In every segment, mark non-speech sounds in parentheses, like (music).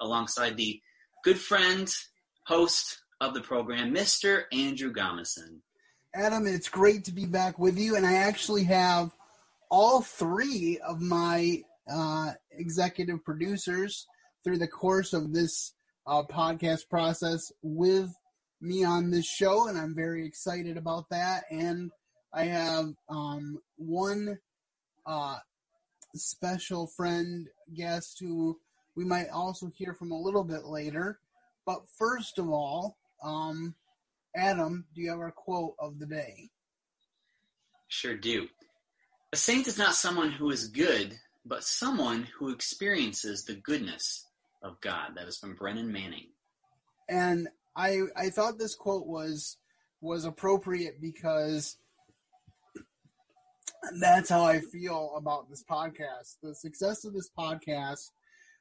Alongside the good friend, host of the program, Mr. Andrew Gomison. Adam, it's great to be back with you, and I actually have all three of my uh, executive producers through the course of this uh, podcast process with me on this show, and I'm very excited about that. And I have um, one uh, special friend guest who we might also hear from a little bit later. But first of all, um, Adam, do you have our quote of the day? Sure do. A saint is not someone who is good, but someone who experiences the goodness of God. That is from Brennan Manning. And I I thought this quote was was appropriate because that's how I feel about this podcast. The success of this podcast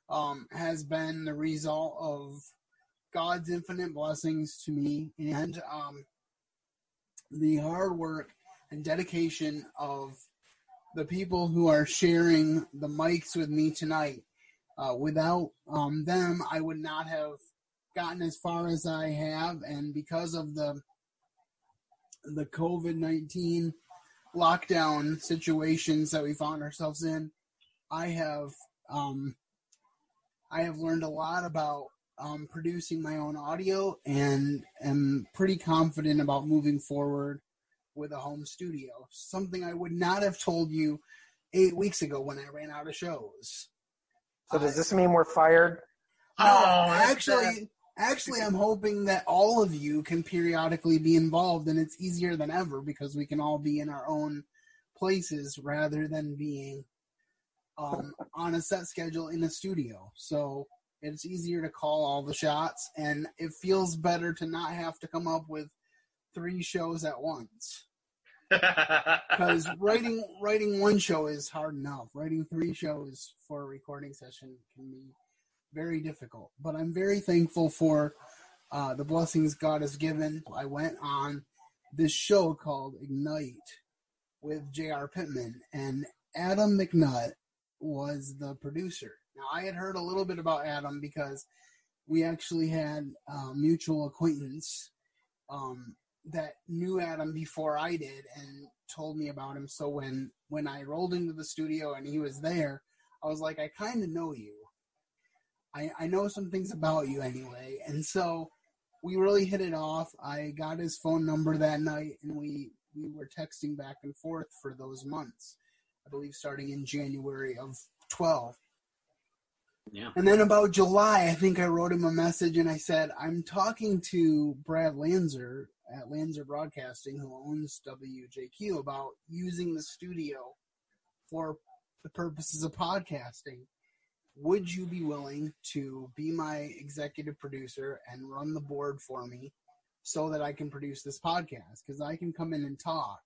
um, has been the result of God's infinite blessings to me and um, the hard work and dedication of the people who are sharing the mics with me tonight. Uh, without um, them, I would not have gotten as far as I have, and because of the the COVID nineteen lockdown situations that we found ourselves in, I have um, I have learned a lot about um, producing my own audio and am pretty confident about moving forward with a home studio. Something I would not have told you eight weeks ago when I ran out of shows. So does this mean we're fired? Oh, actually, actually, I'm hoping that all of you can periodically be involved, and it's easier than ever because we can all be in our own places rather than being um, on a set schedule in a studio. So it's easier to call all the shots, and it feels better to not have to come up with three shows at once. (laughs) Because writing writing one show is hard enough. Writing three shows for a recording session can be very difficult. But I'm very thankful for uh, the blessings God has given. I went on this show called Ignite with J.R. Pittman, and Adam McNutt was the producer. Now, I had heard a little bit about Adam because we actually had a mutual acquaintance um, that knew Adam before I did and told me about him. So when when I rolled into the studio and he was there, I was like, I kind of know you. I I know some things about you anyway, and so we really hit it off. I got his phone number that night, and we we were texting back and forth for those months. I believe starting in January of twelve. Yeah. And then about July, I think I wrote him a message and I said, I'm talking to Brad Lanser at Lanser Broadcasting, who owns WJQ, about using the studio for the purposes of podcasting. Would you be willing to be my executive producer and run the board for me so that I can produce this podcast? Because I can come in and talk,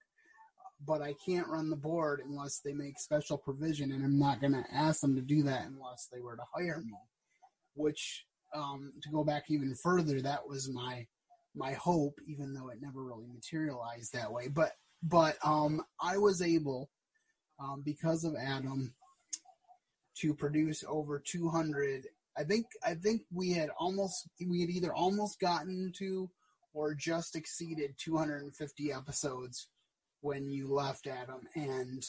but I can't run the board unless they make special provision, and I'm not going to ask them to do that unless they were to hire me. Which, um, to go back even further, that was my my hope, even though it never really materialized that way. But but um, I was able, um, because of Adam, to produce over 200. I think I think we had almost we had either almost gotten to or just exceeded 250 episodes when you left Adam, and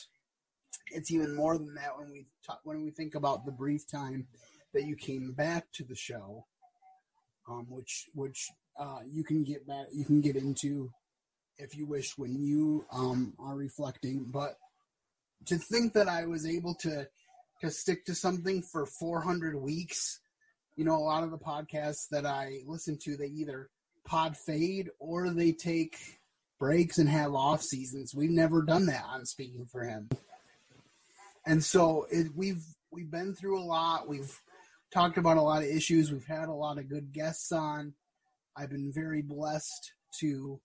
it's even more than that when we talk, when we think about the brief time that you came back to the show, um, which which uh, you can get back you can get into if you wish when you um, are reflecting. But to think that I was able to to stick to something for 400 weeks, you know, a lot of the podcasts that I listen to, they either pod fade or they take breaks and have off seasons. We've never done that on Speaking for Him, and so it, we've we've been through a lot. We've talked about a lot of issues. We've had a lot of good guests on. I've been very blessed to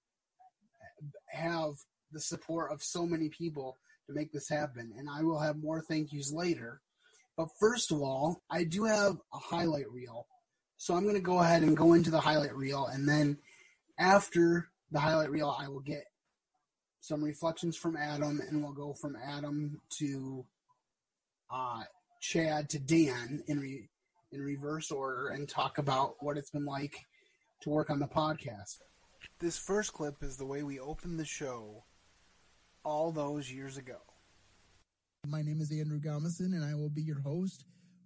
have the support of so many people to make this happen, and I will have more thank yous later. But first of all, I do have a highlight reel. So I'm going to go ahead and go into the highlight reel, and then after the highlight reel, I will get some reflections from Adam, and we'll go from Adam to uh, Chad to Dan in re- in reverse order and talk about what it's been like to work on the podcast. This first clip is the way we opened the show all those years ago. My name is Andrew Gomison, and I will be your host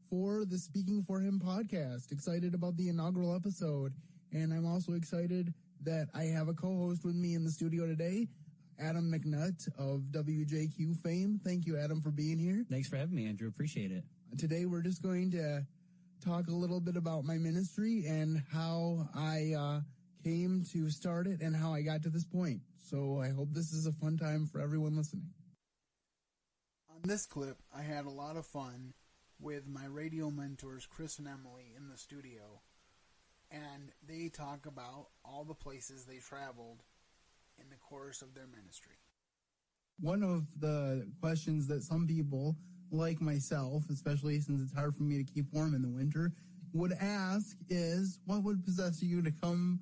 for the Speaking for Him podcast. Excited about the inaugural episode, and I'm also excited that I have a co-host with me in the studio today, Adam McNutt of WJQ fame. Thank you, Adam, for being here. Thanks for having me, Andrew. Appreciate it. Today, we're just going to talk a little bit about my ministry and how I uh, came to start it and how I got to this point. So I hope this is a fun time for everyone listening. On this clip, I had a lot of fun with my radio mentors, Chris and Emily, in the studio, and they talk about all the places they traveled in the course of their ministry. One of the questions that some people, like myself, especially since it's hard for me to keep warm in the winter, would ask is what would possess you to come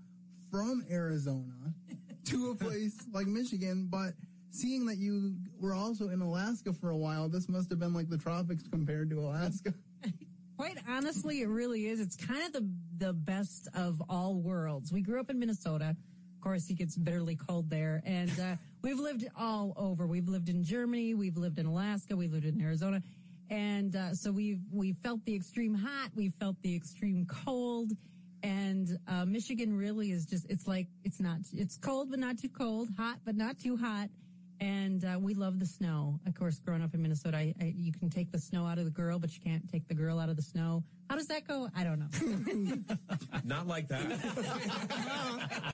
from Arizona (laughs) to a place like Michigan, but seeing that you were also in Alaska for a while, this must have been like the tropics compared to Alaska. (laughs) Quite honestly, it really is. It's kind of the the best of all worlds. We grew up in Minnesota. Of course, it gets bitterly cold there, and uh, (laughs) we've lived all over. We've lived in Germany, we've lived in Alaska, we've lived in Arizona, and uh, so we've we felt the extreme hot, we felt the extreme cold, and uh, Michigan really is just it's like it's not it's cold but not too cold, hot but not too hot, and uh, we love the snow. Of course, growing up in Minnesota, I, I, you can take the snow out of the girl, but you can't take the girl out of the snow. How does that go? I don't know. (laughs) Not like that. (laughs)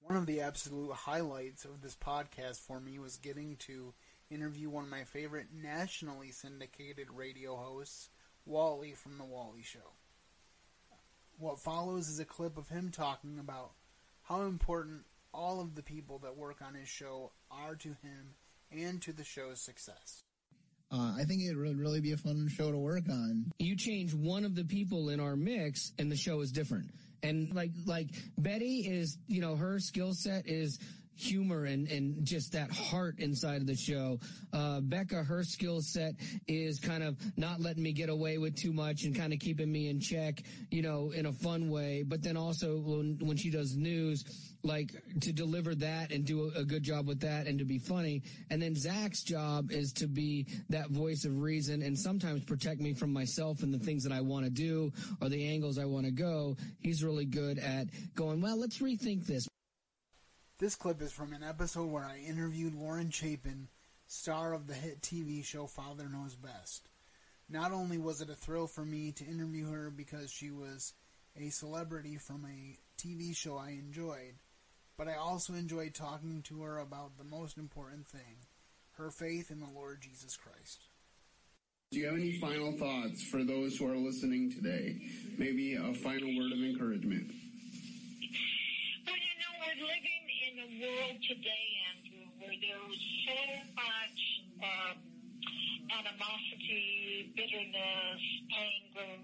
One of the absolute highlights of this podcast for me was getting to interview one of my favorite nationally syndicated radio hosts, Wally from The Wally Show. What follows is a clip of him talking about how important all of the people that work on his show are to him and to the show's success. Uh, I think it would really be a fun show to work on. You change one of the people in our mix, and the show is different. And like like Betty is, you know, her skill set is humor and, and just that heart inside of the show. Uh, Becca, her skill set is kind of not letting me get away with too much and kind of keeping me in check, you know, in a fun way. But then also when, when she does news, like to deliver that and do a, a good job with that and to be funny. And then Zach's job is to be that voice of reason and sometimes protect me from myself and the things that I want to do or the angles I want to go. He's really good at going, well, let's rethink this. This clip is from an episode where I interviewed Lauren Chapin, star of the hit TV show Father Knows Best. Not only was it a thrill for me to interview her because she was a celebrity from a TV show I enjoyed, but I also enjoyed talking to her about the most important thing her faith in the Lord Jesus Christ. Do you have any final thoughts for those who are listening today? Maybe a final word of encouragement. Well, you know, we're living in world today, Andrew, where there's so much um, animosity, bitterness, anger,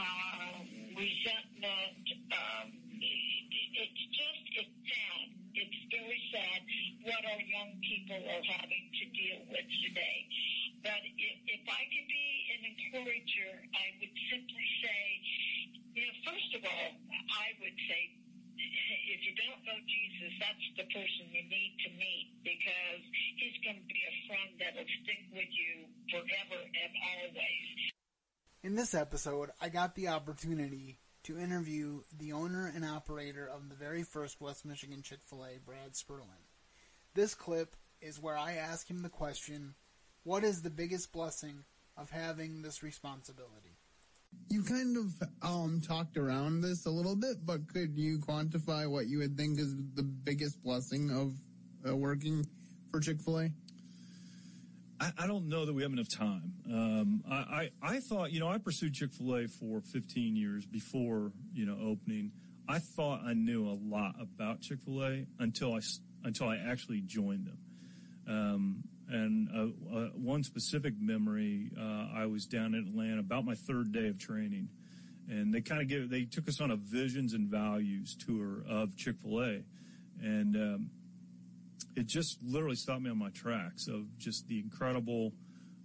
uh, resentment. Um, it's just, it's sad. It's very sad what our young people are having to deal with today. But if, if I could be an encourager, I would simply say, you know, first of all, I would say, if you don't know Jesus, that's the person you need to meet because he's going to be a friend that'll stick with you forever and always. In this episode, I got the opportunity to interview the owner and operator of the very first West Michigan Chick fil A, Brad Sperlin. This clip is where I ask him the question What is the biggest blessing of having this responsibility? You kind of um, talked around this a little bit, but could you quantify what you would think is the biggest blessing of uh, working for Chick fil A? I, I, don't know that we have enough time. Um, I, I, I, thought, you know, I pursued Chick fil A for 15 years before, you know, opening. I thought I knew a lot about Chick fil A until I, until I actually joined them. Um, and uh, uh, one specific memory, uh, I was down in Atlanta about my third day of training, and they kind of gave they took us on a visions and values tour of Chick Fil A, and um, it just literally stopped me on my tracks of just the incredible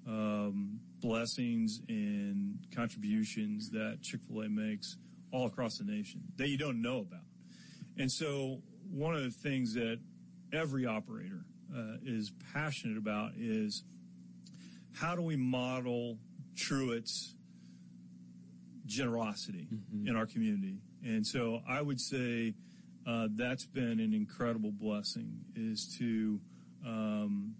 um, blessings and contributions that Chick fil A makes all across the nation that you don't know about. And so, one of the things that every operator is passionate about is how do we model Truett's generosity in our community? And so, I would say uh, that's been an incredible blessing is to um,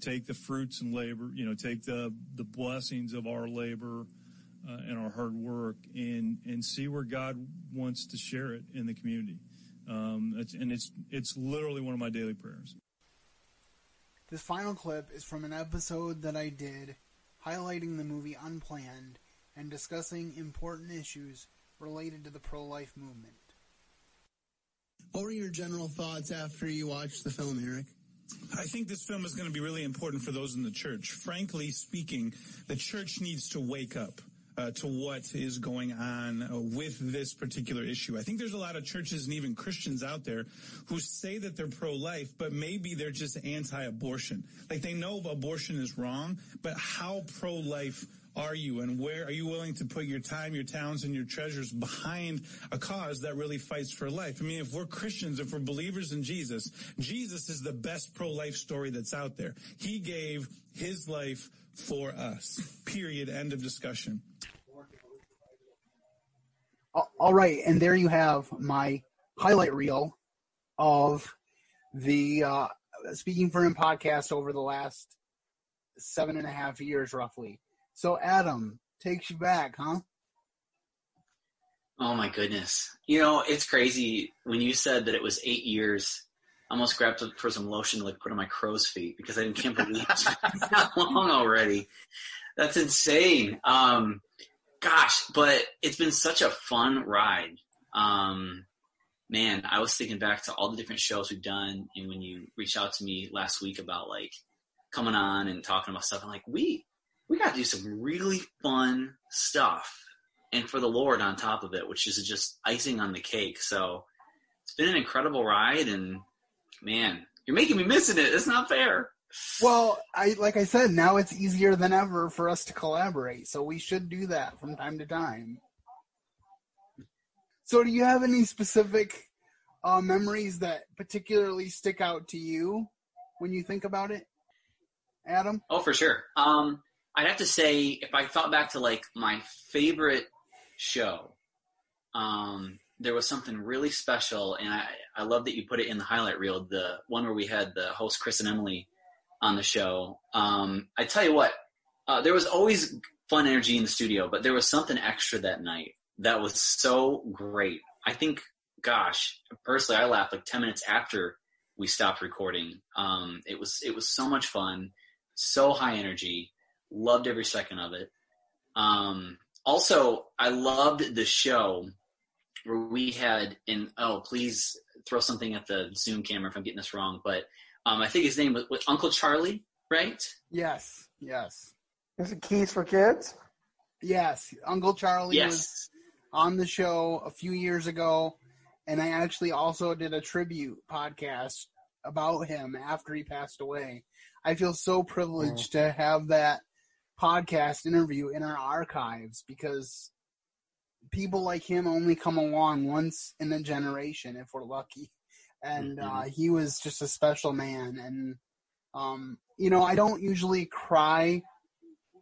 take the fruits and labor, you know, take the the blessings of our labor uh, and our hard work, and and see where God wants to share it in the community. Um, it's, and it's it's literally one of my daily prayers. This final clip is from an episode that I did highlighting the movie Unplanned and discussing important issues related to the pro life movement. What were your general thoughts after you watched the film, Eric? I think this film is going to be really important for those in the church. Frankly speaking, the church needs to wake up. Uh, to what is going on uh, with this particular issue. I think there's a lot of churches and even Christians out there who say that they're pro-life, but maybe they're just anti-abortion. Like they know abortion is wrong, but how pro-life are you and where are you willing to put your time, your talents, and your treasures behind a cause that really fights for life? I mean, if we're Christians, if we're believers in Jesus, Jesus is the best pro-life story that's out there. He gave his life for us. Period. End of discussion. All right, and there you have my highlight reel of the uh, Speaking for Him podcast over the last seven and a half years, roughly. So, Adam takes you back, huh? Oh my goodness. You know, it's crazy when you said that it was eight years. I almost grabbed for some lotion to like put on my crow's feet because I can't believe it's (laughs) that long already. That's insane. Um, gosh, but it's been such a fun ride. Um, man, I was thinking back to all the different shows we've done, and when you reached out to me last week about like coming on and talking about stuff, I'm like, we got to do some really fun stuff, and for the Lord on top of it, which is just icing on the cake. So it's been an incredible ride, and man, you're making me missing it. It's not fair. Well, I like I said, now it's easier than ever for us to collaborate, so we should do that from time to time. So, do you have any specific uh, memories that particularly stick out to you when you think about it, Adam? Oh, for sure. Um, I'd have to say, if I thought back to like my favorite show, um, there was something really special, and I, I love that you put it in the highlight reel. The one where we had the host Chris and Emily on the show. Um, I tell you what, uh, there was always fun energy in the studio, but there was something extra that night that was so great. I think, gosh, personally, I laughed like ten minutes after we stopped recording. Um, it was it was so much fun, so high energy. Loved every second of it. Um, also, I loved the show where we had in oh please throw something at the Zoom camera if I'm getting this wrong, but um, I think his name was, was Uncle Charlie, right? Yes, yes, Is it Keys for Kids? yes. Uncle Charlie Yes. was on the show a few years ago, and I actually also did a tribute podcast about him after he passed away. I feel so privileged to have that podcast interview in our archives because people like him only come along once in a generation if we're lucky. And uh, he was just a special man. And, um, you know, I don't usually cry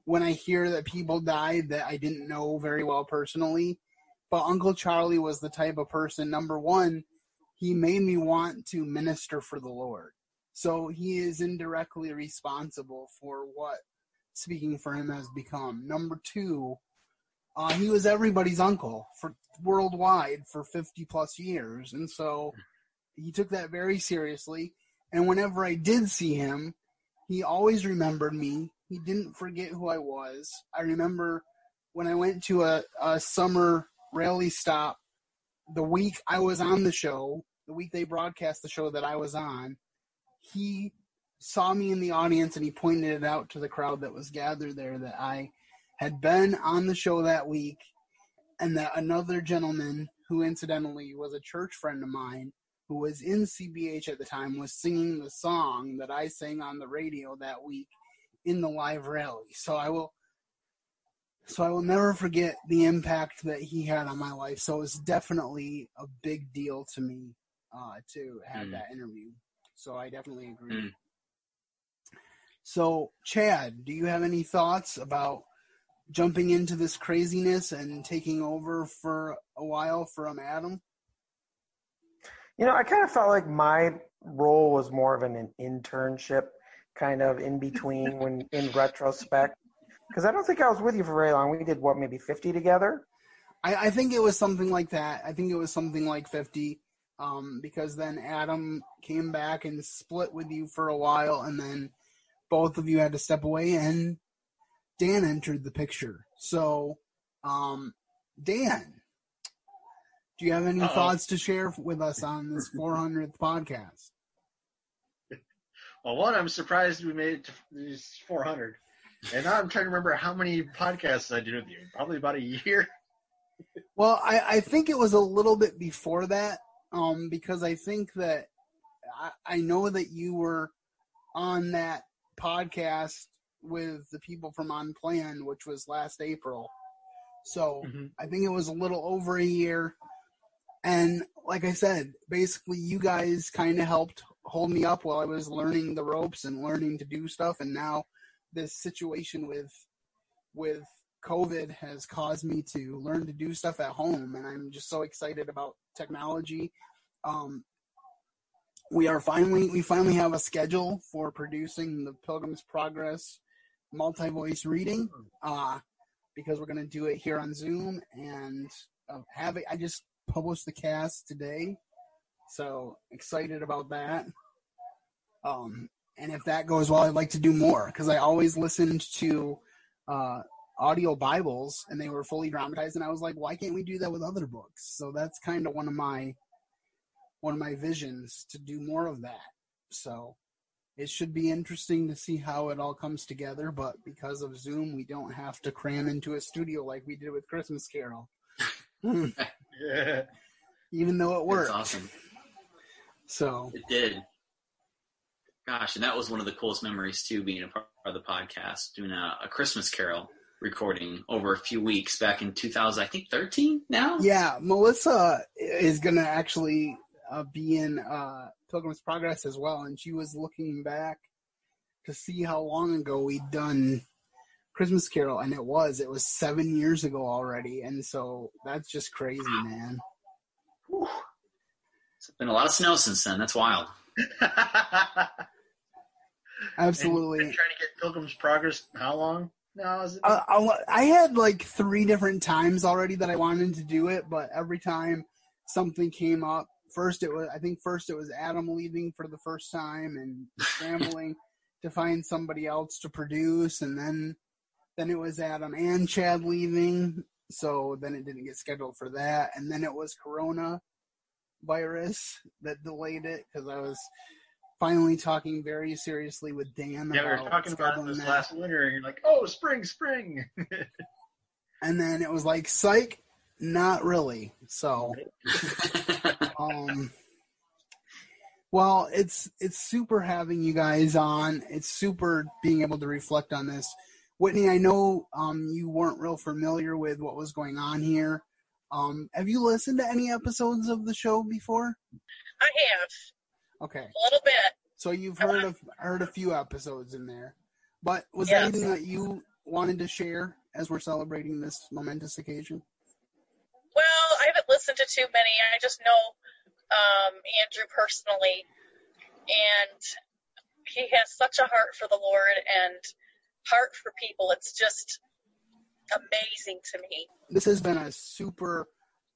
when I hear that people died that I didn't know very well personally. But Uncle Charlie was the type of person, number one, he made me want to minister for the Lord. So he is indirectly responsible for what speaking for him has become. Number two, uh, he was everybody's uncle for worldwide for 50 plus years. And so he took that very seriously. And whenever I did see him, he always remembered me. He didn't forget who I was. I remember when I went to a, a summer rally stop the week I was on the show, the week they broadcast the show that I was on, he saw me in the audience and he pointed it out to the crowd that was gathered there that I had been on the show that week and that another gentleman who incidentally was a church friend of mine who was in CBH at the time was singing the song that I sang on the radio that week in the live rally. So I will so I will never forget the impact that he had on my life. So it's definitely a big deal to me uh, to have Mm. that interview. So I definitely agree. Mm. So Chad, do you have any thoughts about jumping into this craziness and taking over for a while from Adam? You know, I kind of felt like my role was more of an internship, kind of in between when in retrospect. Because I don't think I was with you for very long. We did what, maybe 50 together? I, I think it was something like that. I think it was something like 50. Um, because then Adam came back and split with you for a while, and then both of you had to step away, and Dan entered the picture. So, um, Dan, do you have any Uh-oh. thoughts to share with us on this 400th podcast? Well, one, I'm surprised we made it to these 400. And now I'm trying to remember how many podcasts I did with you. Probably about a year. Well, I, I think it was a little bit before that, um, because I think that I, I know that you were on that podcast with the people from Unplanned, which was last April. So I think it was a little over a year. And like I said, basically, you guys kind of helped hold me up while I was learning the ropes and learning to do stuff. And now this situation with with COVID has caused me to learn to do stuff at home, and I'm just so excited about technology. Um, we are finally we finally have a schedule for producing the Pilgrim's Progress multi-voice reading, uh, because we're going to do it here on Zoom and uh, have it. I just published the cast today, so excited about that. Um, and if that goes well, I'd like to do more because I always listened to uh, audio Bibles and they were fully dramatized, and I was like, why can't we do that with other books? So that's kind of one of my one of my visions to do more of that. So it should be interesting to see how it all comes together. But because of Zoom, we don't have to cram into a studio like we did with Christmas Carol. Yeah. (laughs) Even though it worked. That's awesome. So It did. Gosh, and that was one of the coolest memories too, being a part of the podcast, doing a, a Christmas Carol recording over a few weeks back in 2000, I think 13 now. Yeah, Melissa is going to actually uh, be in uh, Pilgrim's Progress as well, and she was looking back to see how long ago we'd done Christmas Carol, and it was it was seven years ago already, and so that's just crazy, man. It's been a lot of snow since then. That's wild. (laughs) Absolutely. Been trying to get Pilgrim's Progress how long? No, is it? I, I, I had like three different times already that I wanted to do it, but every time something came up, first it was I think first it was Adam leaving for the first time and scrambling (laughs) to find somebody else to produce, and then then it was Adam and Chad leaving, so then it didn't get scheduled for that, and then it was Corona virus that delayed it because I was finally talking very seriously with Dan yeah, we were talking about this that. last winter, and you're like, oh, spring, spring. (laughs) and then it was like psych not really so (laughs) um well it's it's super having you guys on. It's super being able to reflect on this. Whitney i know um you weren't real familiar with what was going on here. Um have you listened to any episodes of the show before? I have. Okay. A little bit. so you've heard of heard a few episodes in there. But was Yes. there anything that you wanted to share as we're celebrating this momentous occasion? Well, To too many. I just know um, Andrew personally, and he has such a heart for the Lord and heart for people. It's just amazing to me. this has been a super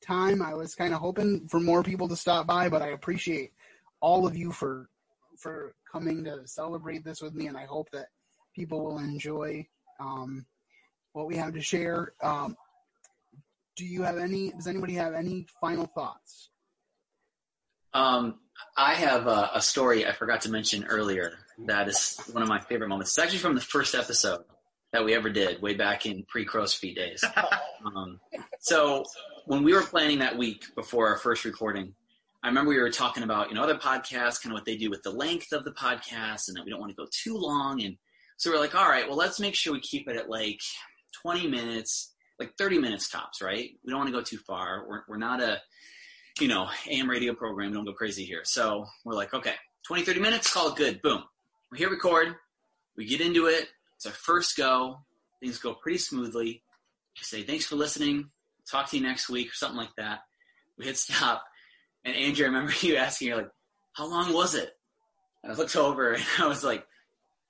time. I was kind of hoping for more people to stop by, but I appreciate all of you for for coming to celebrate this with me, and I hope that people will enjoy um, what we have to share. Um, do you have any? Does anybody have any final thoughts? Um, I have a, a story I forgot to mention earlier that is one of my favorite moments. It's actually from the first episode that we ever did, way back in pre-Crow's Feet days. (laughs) um, so when we were planning that week before our first recording, I remember we were talking about you know other podcasts, kind of what they do with the length of the podcast, and that we don't want to go too long. And So we're like, all right, well, let's make sure we keep it at like 20 minutes, like 30 minutes tops, right? We don't want to go too far. We're, we're not a, you know, AM radio program. Don't go crazy here. So we're like, okay, 20, 30 minutes, call it good. Boom. We hit record. We get into it. It's our first go. Things go pretty smoothly. We say, thanks for listening. Talk to you next week or something like that. We hit stop. And Andrew, I remember (laughs) you asking, you're like, how long was it? And I looked over and (laughs) I was like,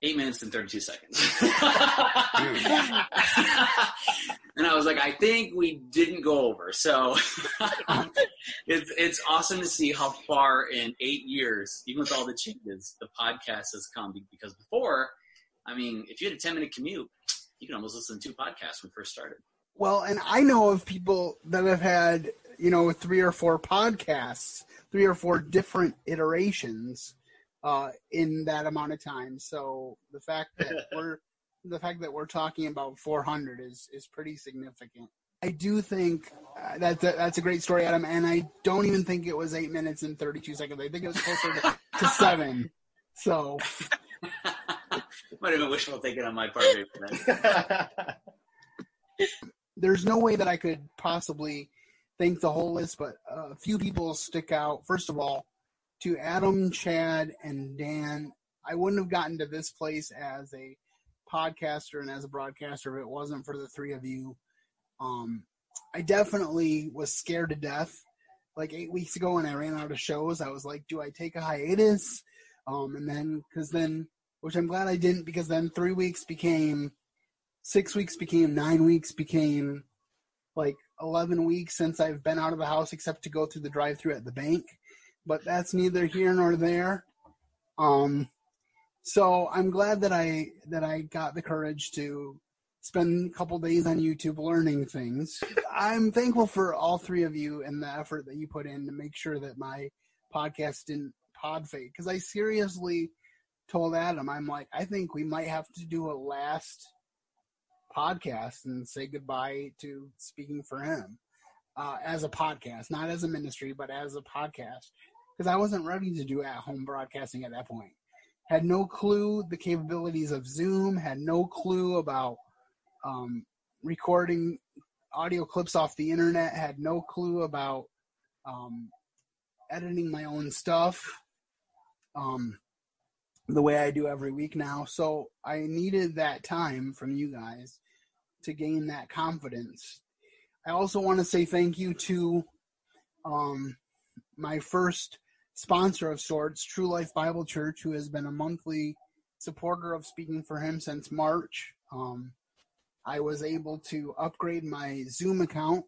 eight minutes and 32 seconds. Hmm. (laughs) and I was like, I think we didn't go over. So (laughs) it's, it's awesome to see how far in eight years, even with all the changes, the podcast has come. Because before, I mean, if you had a 10 minute commute, you can almost listen to two podcasts when we first started. Well, and I know of people that have had, you know, three or four podcasts, three or four different iterations uh, in that amount of time. So the fact that (laughs) we're the fact that we're talking about 400 is is pretty significant. I do think uh, that's a, that's a great story, Adam, and I don't even think it was eight minutes and 32 seconds. I think it was closer to, to (laughs) seven. So (laughs) might have been wishful thinking on my part. There's no way that I could possibly thank the whole list, but a few people stick out. First of all, to Adam, Chad, and Dan, I wouldn't have gotten to this place as a podcaster and as a broadcaster if it wasn't for the three of you. Um, I definitely was scared to death. Like eight weeks ago, when I ran out of shows, I was like, "Do I take a hiatus?" Um, and then, because then, which I'm glad I didn't, because then three weeks became six weeks, became nine weeks, became like 11 weeks since I've been out of the house except to go through the drive-through at the bank but that's neither here nor there. Um, so I'm glad that I that I got the courage to spend a couple days on YouTube learning things. I'm thankful for all three of you and the effort that you put in to make sure that my podcast didn't pod fade. Because I seriously told Adam, I'm like, I think we might have to do a last podcast and say goodbye to speaking for him uh, as a podcast, not as a ministry, but as a podcast because I wasn't ready to do at home broadcasting at that point. Had no clue the capabilities of Zoom, had no clue about um, recording audio clips off the internet, had no clue about um, editing my own stuff um, the way I do every week now. So I needed that time from you guys to gain that confidence. I also want to say thank you to um, my first sponsor of sorts, True Life Bible Church, who has been a monthly supporter of Speaking for Him since March. Um, I was able to upgrade my Zoom account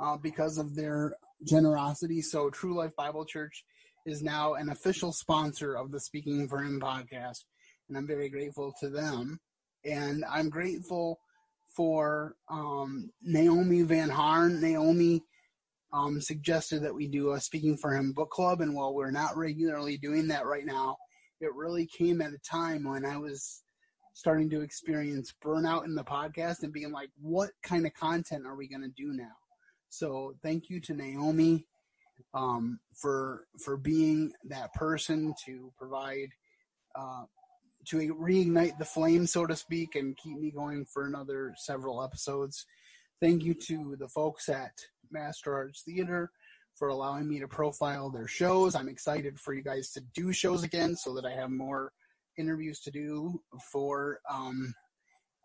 uh, because of their generosity. So, True Life Bible Church is now an official sponsor of the Speaking for Him podcast, and I'm very grateful to them. And I'm grateful for um, Naomi Van Harn. Naomi um, suggested that we do a Speaking for Him book club. And while we're not regularly doing that right now, it really came at a time when I was starting to experience burnout in the podcast and being like, what kind of content are we going to do now? So thank you to Naomi um, for for being that person to provide uh, to reignite the flame, so to speak, and keep me going for another several episodes. Thank you to the folks at Master Arts Theater for allowing me to profile their shows. I'm excited for you guys to do shows again so that I have more interviews to do for um,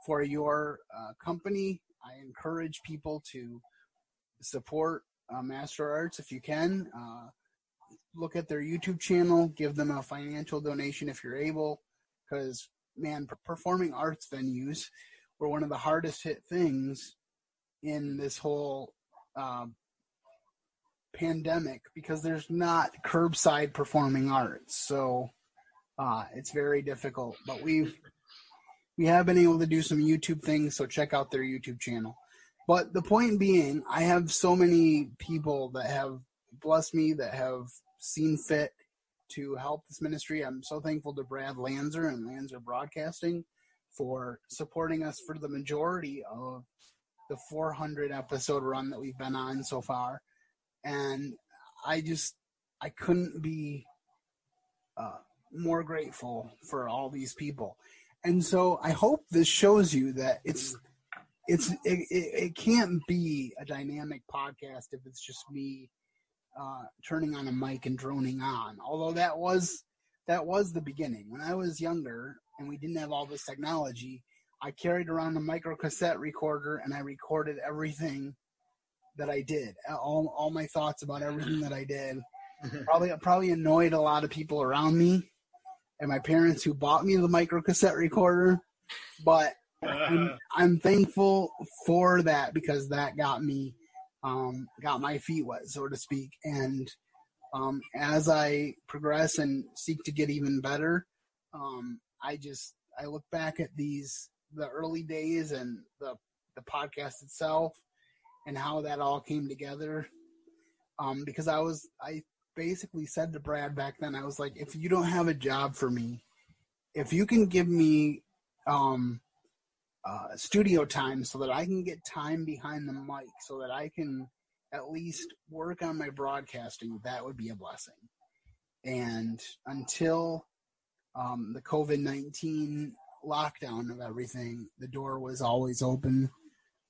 for your uh, company. I encourage people to support uh, Master Arts if you can. Uh, look at their YouTube channel, give them a financial donation if you're able, because man, performing arts venues were one of the hardest hit things in this whole um, pandemic because there's not curbside performing arts. So uh, it's very difficult. But we've we have been able to do some YouTube things, so check out their YouTube channel. But the point being, I have so many people that have blessed me that have seen fit to help this ministry. I'm so thankful to Brad Lanser and Lanser Broadcasting for supporting us for the majority of the 400 episode run that we've been on so far, and I just I couldn't be uh, more grateful for all these people. and so I hope this shows you that it's it's it, it, can't be a dynamic podcast if it's just me uh, turning on a mic and droning on. Although that was that was the beginning. When I was younger and we didn't have all this technology, I carried around a micro cassette recorder and I recorded everything that I did, all all my thoughts about everything that I did. (laughs) probably probably annoyed a lot of people around me and my parents who bought me the micro cassette recorder, but I'm, (laughs) I'm thankful for that because that got me um, got my feet wet, so to speak. And um, as I progress and seek to get even better, um, I just I look back at these the early days and the the podcast itself and how that all came together. Um, because I was I basically said to Brad back then, I was like, if you don't have a job for me, if you can give me um, uh, studio time so that I can get time behind the mic so that I can at least work on my broadcasting, that would be a blessing. And until um, the COVID 19 lockdown of everything, the door was always open.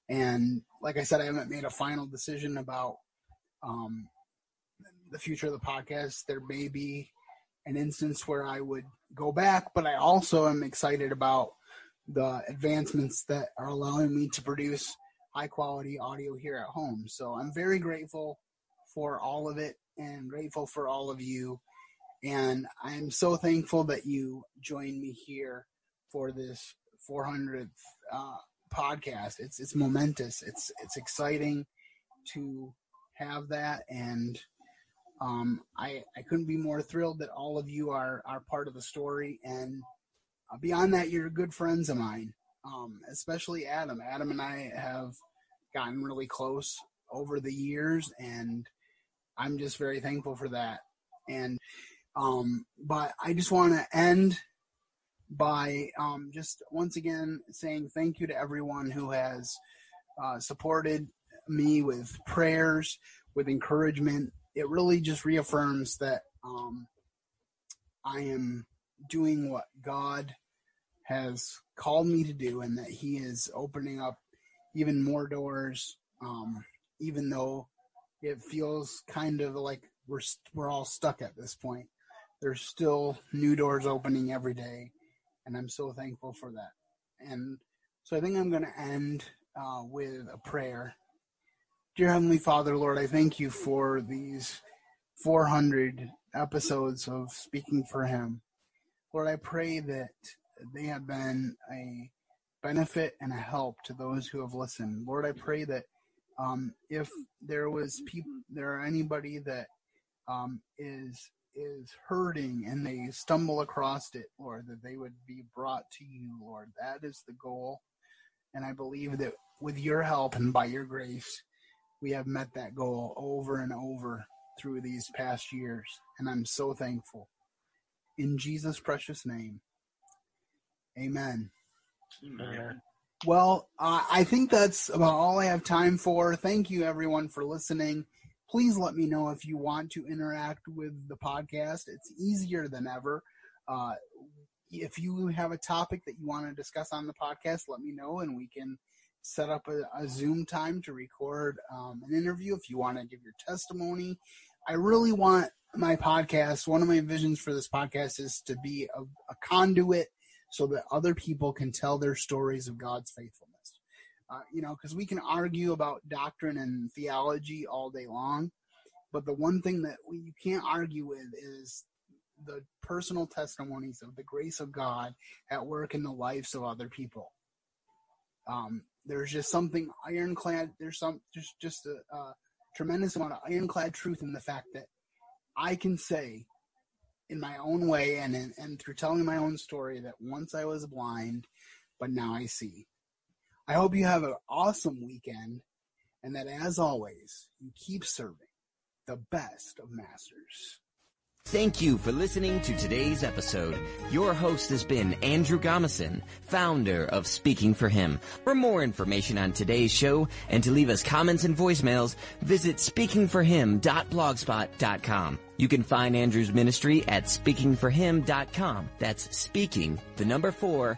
And like I said, I haven't made a final decision about um, the future of the podcast. There may be an instance where I would go back, but I also am excited about the advancements that are allowing me to produce high quality audio here at home. So I'm very grateful for all of it and grateful for all of you. And I'm so thankful that you joined me here for this 400th uh, podcast. It's it's momentous. It's it's exciting to have that, and um, I I couldn't be more thrilled that all of you are are part of the story. And uh, beyond that, you're good friends of mine, um, especially Adam. Adam and I have gotten really close over the years, and I'm just very thankful for that. And um, but I just want to end by um, just once again saying thank you to everyone who has uh, supported me with prayers, with encouragement. It really just reaffirms that um, I am doing what God has called me to do and that He is opening up even more doors, um, even though it feels kind of like we're, we're all stuck at this point. There's still new doors opening every day and I'm so thankful for that. And so I think I'm going to end uh, with a prayer. Dear Heavenly Father, Lord, I thank you for these 400 episodes of Speaking for Him. Lord, I pray that they have been a benefit and a help to those who have listened. Lord, I pray that um, if there was people, there are anybody that um, is is hurting and they stumble across it, Lord, that they would be brought to you, Lord. That is the goal. And I believe that with your help and by your grace, we have met that goal over and over through these past years. And I'm so thankful. In Jesus' precious name, amen. Amen. Well, uh, I think that's about all I have time for. Thank you, everyone, for listening please let me know if you want to interact with the podcast. It's easier than ever. Uh, if you have a topic that you want to discuss on the podcast, let me know and we can set up a, a Zoom time to record um, an interview if you want to give your testimony. I really want my podcast, one of my visions for this podcast is to be a, a conduit so that other people can tell their stories of God's faithfulness. Uh, you know, because we can argue about doctrine and theology all day long, but the one thing that we, you can't argue with is the personal testimonies of the grace of God at work in the lives of other people. Um, there's just something ironclad. There's some just just a, a tremendous amount of ironclad truth in the fact that I can say in my own way and and through telling my own story that once I was blind, but now I see. I hope you have an awesome weekend and that as always, you keep serving the best of masters. Thank you for listening to today's episode. Your host has been Andrew Gomison, founder of Speaking for Him. For more information on today's show and to leave us comments and voicemails, visit speakingforhim.blogspot.com. You can find Andrew's ministry at speakingforhim.com. That's speaking, the number four,